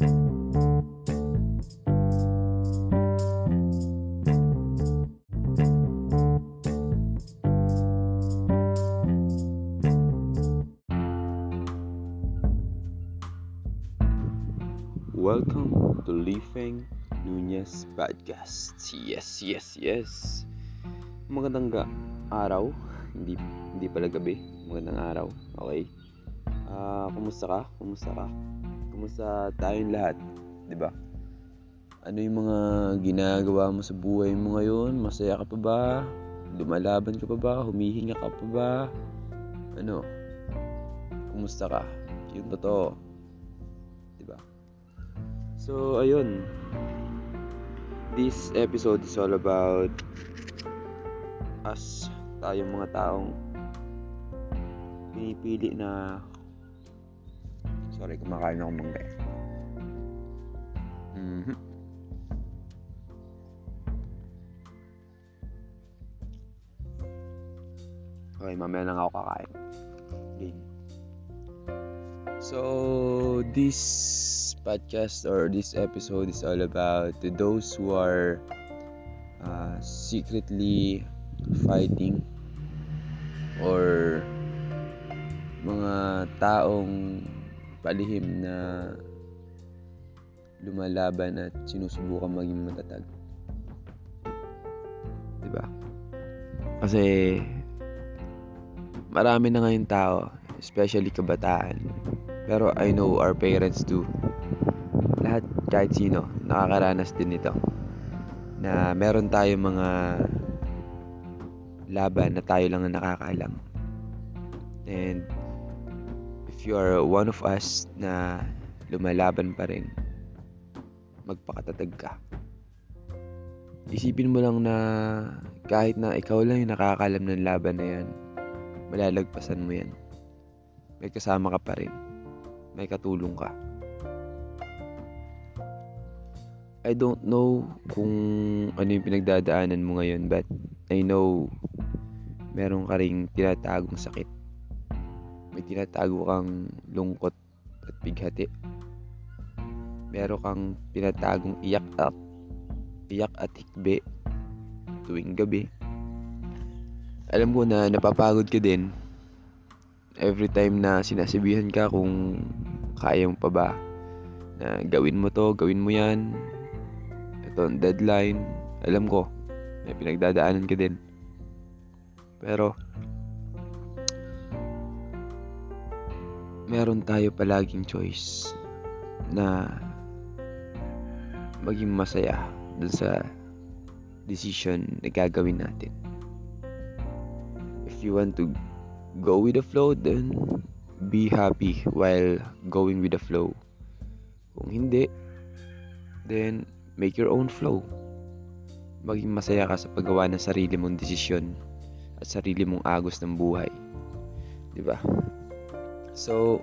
Welcome to Lifeng Nunez Podcast. Yes, yes, yes. Magandang ga- araw. Hindi hindi pala gabi. Magandang araw. Okay. Ah, kumusta ka? Kumusta ka? Kumusta tayong lahat? 'Di ba? Ano yung mga ginagawa mo sa buhay mo ngayon? Masaya ka pa ba? Lumalaban ka pa ba? Humihinga ka pa ba? Ano? Kumusta ka? Yung totoo. 'Di ba? So, ayun. This episode is all about us, tayong mga taong pinipili na Sorry, kumakain ako mangga. Mhm. Okay, mamaya lang ako kakain. Game. So, this podcast or this episode is all about to those who are uh, secretly fighting or mga taong palihim na lumalaban at sinusubukan maging matatag. ba? Kasi marami na ngayon tao, especially kabataan. Pero I know our parents do. Lahat kahit sino nakakaranas din nito. Na meron tayong mga laban na tayo lang ang nakakaalam. And if you are one of us na lumalaban pa rin, magpakatatag ka. Isipin mo lang na kahit na ikaw lang yung nakakaalam ng laban na yan, malalagpasan mo yan. May kasama ka pa rin. May katulong ka. I don't know kung ano yung pinagdadaanan mo ngayon but I know meron ka ring tinatagong sakit. May tinatago kang lungkot at bighati. Meron kang tinatagong iyak at iyak at hikbi tuwing gabi. Alam ko na napapagod ka din every time na sinasabihan ka kung kaya mo pa ba na gawin mo to, gawin mo yan ito ang deadline alam ko may pinagdadaanan ka din pero meron tayo palaging choice na maging masaya dun sa decision na gagawin natin. If you want to go with the flow then be happy while going with the flow. Kung hindi then make your own flow. Maging masaya ka sa paggawa ng sarili mong desisyon at sarili mong agos ng buhay. Di ba so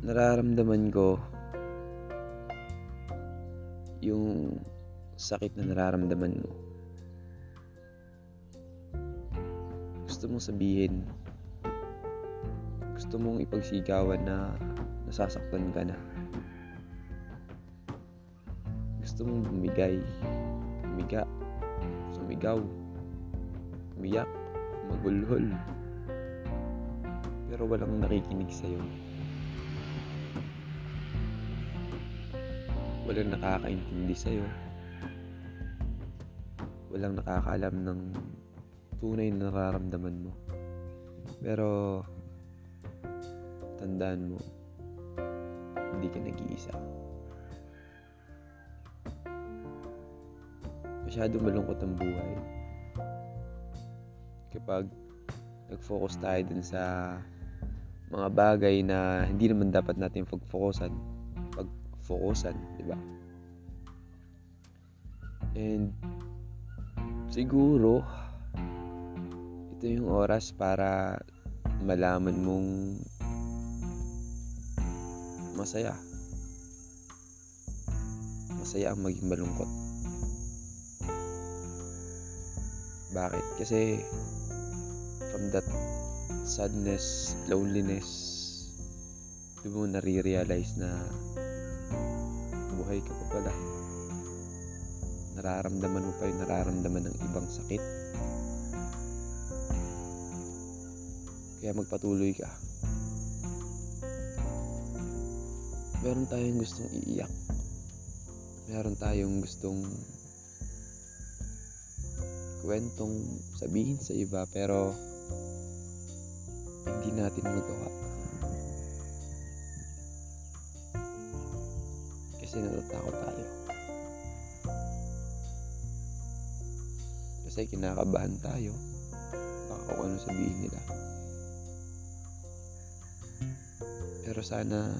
nararamdaman ko yung sakit na nararamdaman mo. Gusto mong sabihin gusto mong ipagsigawan na nasasaktan ka na. Gusto mong bumigay bumiga sumigaw umiyak magulhol pero walang nakikinig sa'yo walang nakakaintindi sa'yo walang nakakaalam ng tunay na nararamdaman mo. Pero, tandaan mo, hindi ka nag-iisa. Masyadong malungkot ang buhay. Kapag nag-focus tayo dun sa mga bagay na hindi naman dapat natin pag-focusan, pag-focusan, di ba? And siguro ito yung oras para malaman mong masaya. Masaya ang maging malungkot. Bakit? Kasi from that sadness, loneliness, doon mo nare-realize na buhay ka pa pala. Nararamdaman mo pa yung nararamdaman ng ibang sakit. Kaya magpatuloy ka. Meron tayong gustong iiyak. Meron tayong gustong kwentong sabihin sa iba pero hindi natin magawa. Kasi natatakot tayo. Kasi kinakabahan tayo. Baka kung ano sabihin nila. Pero sana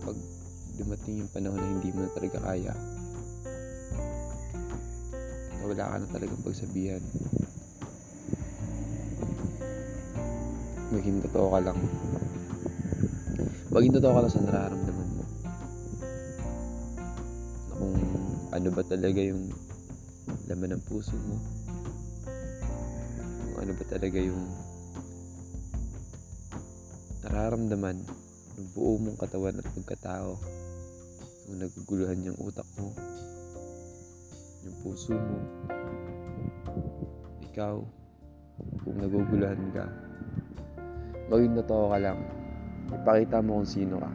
kapag dumating yung panahon na hindi mo na talaga kaya, wala ka na talagang pagsabihan. Maging totoo ka lang. Maging totoo ka lang sa nararamdaman mo. Na kung ano ba talaga yung laman ng puso mo. Kung ano ba talaga yung nararamdaman ng buo mong katawan at pagkatao. Kung naguguluhan yung utak mo, yung puso mo, ikaw, kung naguguluhan ka, maging totoo ka lang. Ipakita mo kung sino ka.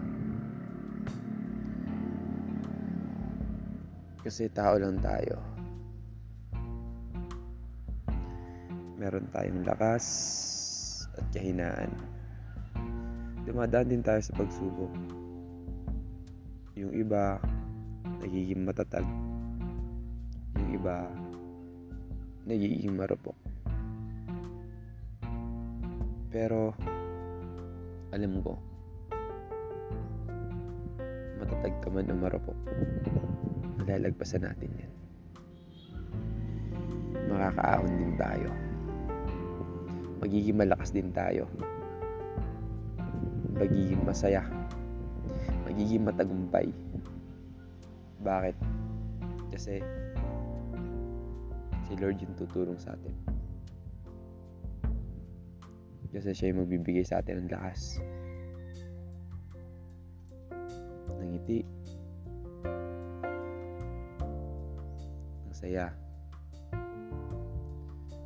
Kasi tao lang tayo. Meron tayong lakas at kahinaan. Dumadaan din tayo sa pagsubok. Yung iba, nagiging matatag. Yung iba, nagiging marupok. Pero, alam ko, matatag ka man o marupok, malalagpasan natin yan. Makakaahon din tayo. Magiging malakas din tayo. Magiging masaya. Magiging matagumpay. Bakit? Kasi si Lord yung tutulong sa atin. Kasi siya yung magbibigay sa atin ng lakas. Ng ngiti. Ng saya.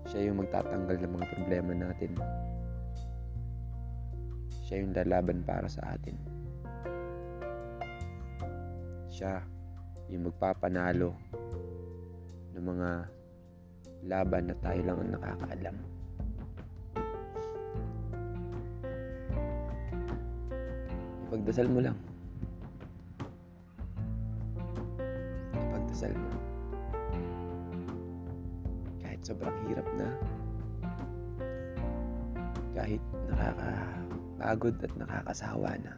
Siya yung magtatanggal ng mga problema natin. Siya yung lalaban para sa atin. Siya yung magpapanalo ng mga laban na tayo lang ang nakakaalam. Ipagdasal mo lang. Ipagdasal mo. Kahit sobrang hirap na, kahit nakakapagod at nakakasawa na,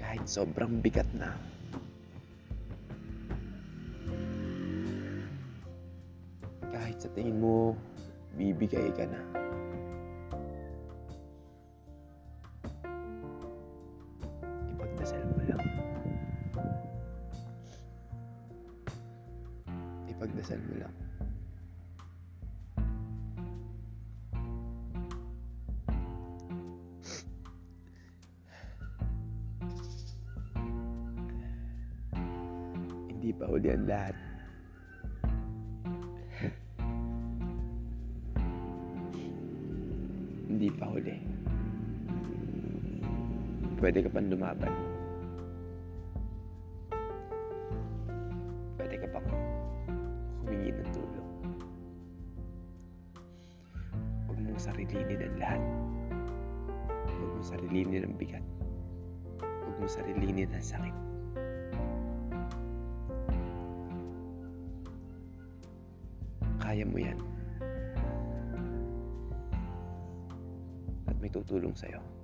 kahit sobrang bigat na, kahit sa tingin mo, bibigay ka na. Hindi pa huli. Pwede ka pang lumaban. Pwede ka pang humingi ng tulong. Huwag mong sarilinin ang lahat. Huwag mong sarilinin ang bigat. Huwag mong sarilinin ang sakit. May tutulong sa'yo.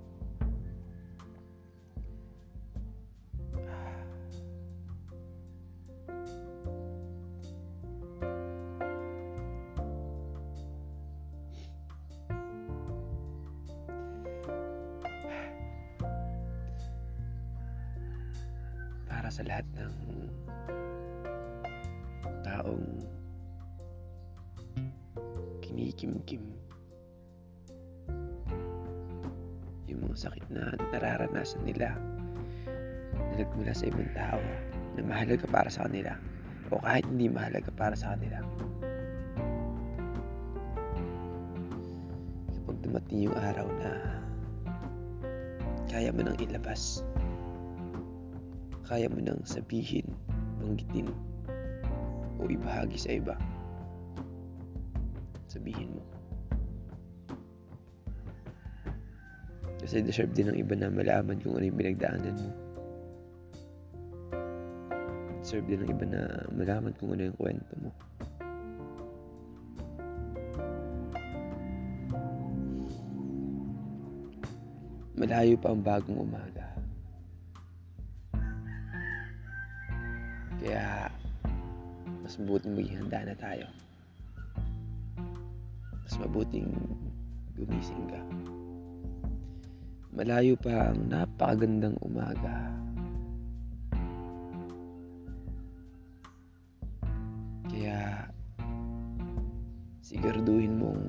Sakit na nararanasan nila na nagmula sa ibang tao na mahalaga para sa kanila o kahit hindi mahalaga para sa kanila. Kapag dumating yung araw na kaya mo nang ilabas, kaya mo nang sabihin, banggitin, o ibahagi sa iba, sabihin mo. Kasi deserve din ng iba na malaman kung ano yung pinagdaanan mo. Deserve din ng iba na malaman kung ano yung kwento mo. Malayo pa ang bagong umaga. Kaya, mas mabuting maging handa na tayo. Mas mabuting gumising ka. Malayo pa ang napakagandang umaga. Kaya, siguraduhin mong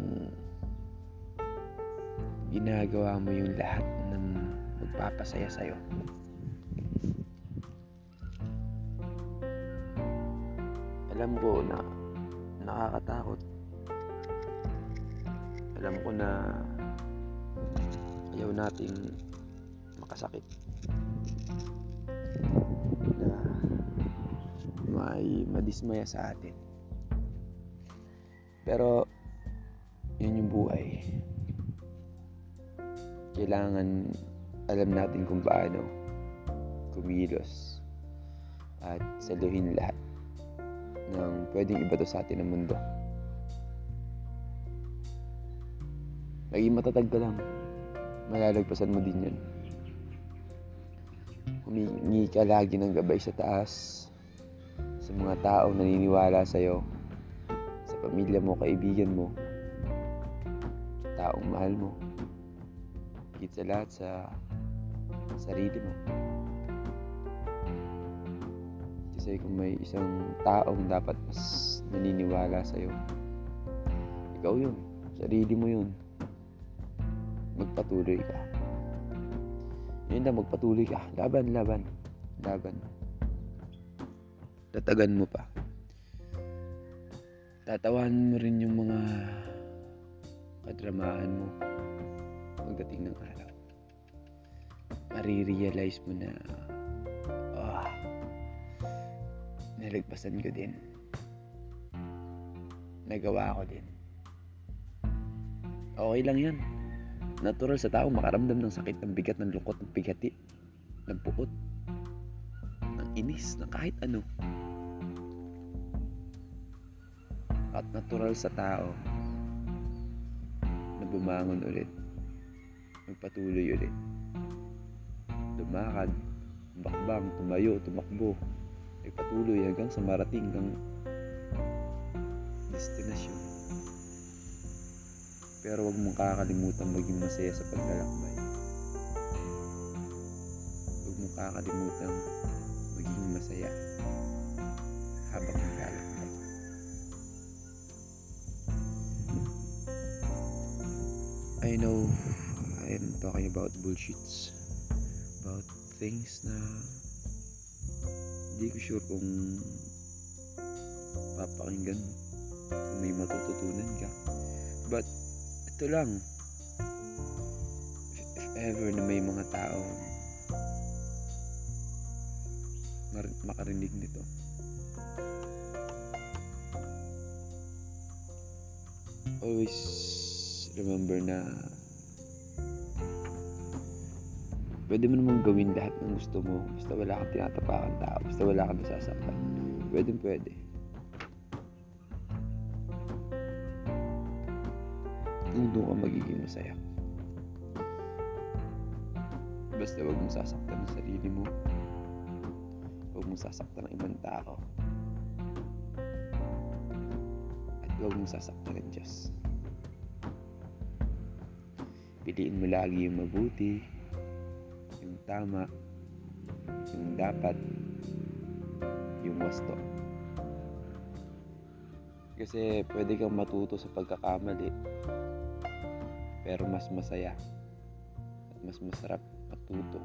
ginagawa mo yung lahat ng magpapasaya sa'yo. Alam ko na nakakatakot. Alam ko na ayaw nating makasakit. Na may madismaya sa atin. Pero yun yung buhay. Kailangan alam natin kung paano kumilos at saluhin lahat ng pwedeng ibato sa atin ng mundo. Maging matatag ka lang. Malalagpasan mo din yan. Humingi ka lagi ng gabay sa taas sa mga taong naniniwala sa'yo, sa pamilya mo, kaibigan mo, taong mahal mo, higit sa lahat sa sarili mo. Kasi kung may isang taong dapat mas naniniwala sa'yo, ikaw yun. Sarili mo yun. Magpatuloy ka. Yun na, magpatuloy ka. Laban, laban. Laban. Tatagan mo pa. Tatawan mo rin yung mga kadramahan mo pagdating ng araw. Marirealize mo na ah, nalagpasan ko din. Nagawa ko din. Okay lang yan. Natural sa tao makaramdam ng sakit, ng bigat, ng lungkot, ng bigati, ng puot, ng inis, ng kahit ano. At natural sa tao na bumangon ulit, magpatuloy ulit. Lumakad, bakbang, tumayo, tumakbo, ay patuloy hanggang sa marating kang destinasyon. Pero huwag mong kakalimutan maging masaya sa paglalakbay. Huwag mong kakalimutan maging masaya habang naglalakbay. I know I'm talking about bullshits. About things na hindi ko sure kung papakinggan kung may matututunan ka. But ito lang. If, ever na may mga tao makarinig nito. Always remember na pwede mo namang gawin lahat ng gusto mo. Basta wala kang tinatapakan tao. Basta wala kang nasasaktan. Pwede pwede kung doon ka magiging masaya. Basta wag mong sasaktan ang sarili mo. Huwag mong sasaktan ang ibang tao. At huwag mong sasaktan ang Diyos. Piliin mo lagi yung mabuti, yung tama, yung dapat, yung wasto. Kasi pwede kang matuto sa pagkakamali. Pero mas masaya at mas masarap matuto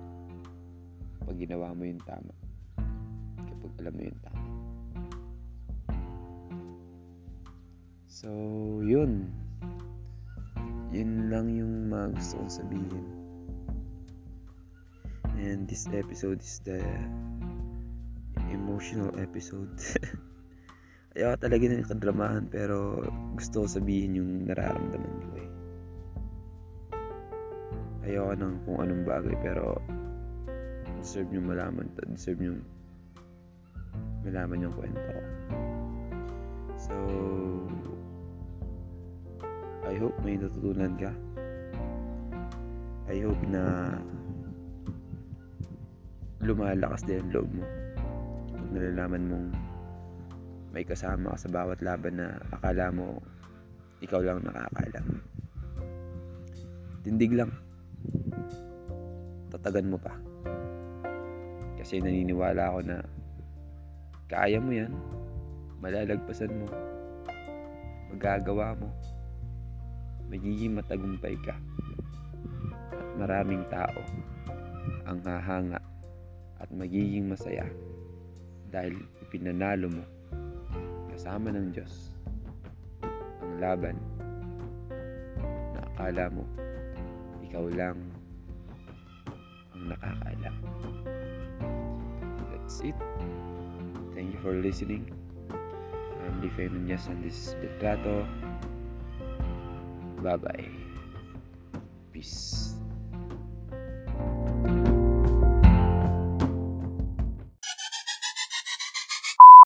pag ginawa mo yung tama. Kapag alam mo yung tama. So, yun. Yun lang yung mga gusto kong sabihin. And this episode is the emotional episode. Ayaw talaga ng kadramahan pero gusto ko sabihin yung nararamdaman ko. Ayaw ng kung anong bagay pero deserve nyo malaman to. Deserve nyo malaman yung kwento. So, I hope may natutunan ka. I hope na lumalakas din loob mo pag nalalaman mong may kasama ka sa bawat laban na akala mo ikaw lang nakakaalam. Tindig lang. Tatagan mo pa. Kasi naniniwala ako na kaya mo yan. Malalagpasan mo. Magagawa mo. Magiging matagumpay ka. At maraming tao ang hahanga at magiging masaya dahil pinanalo mo kasama ng Diyos ang laban na akala mo ikaw lang ang nakakaalam. That's it. Thank you for listening. I'm Life Nunez and this is Litrato. Bye-bye. Peace.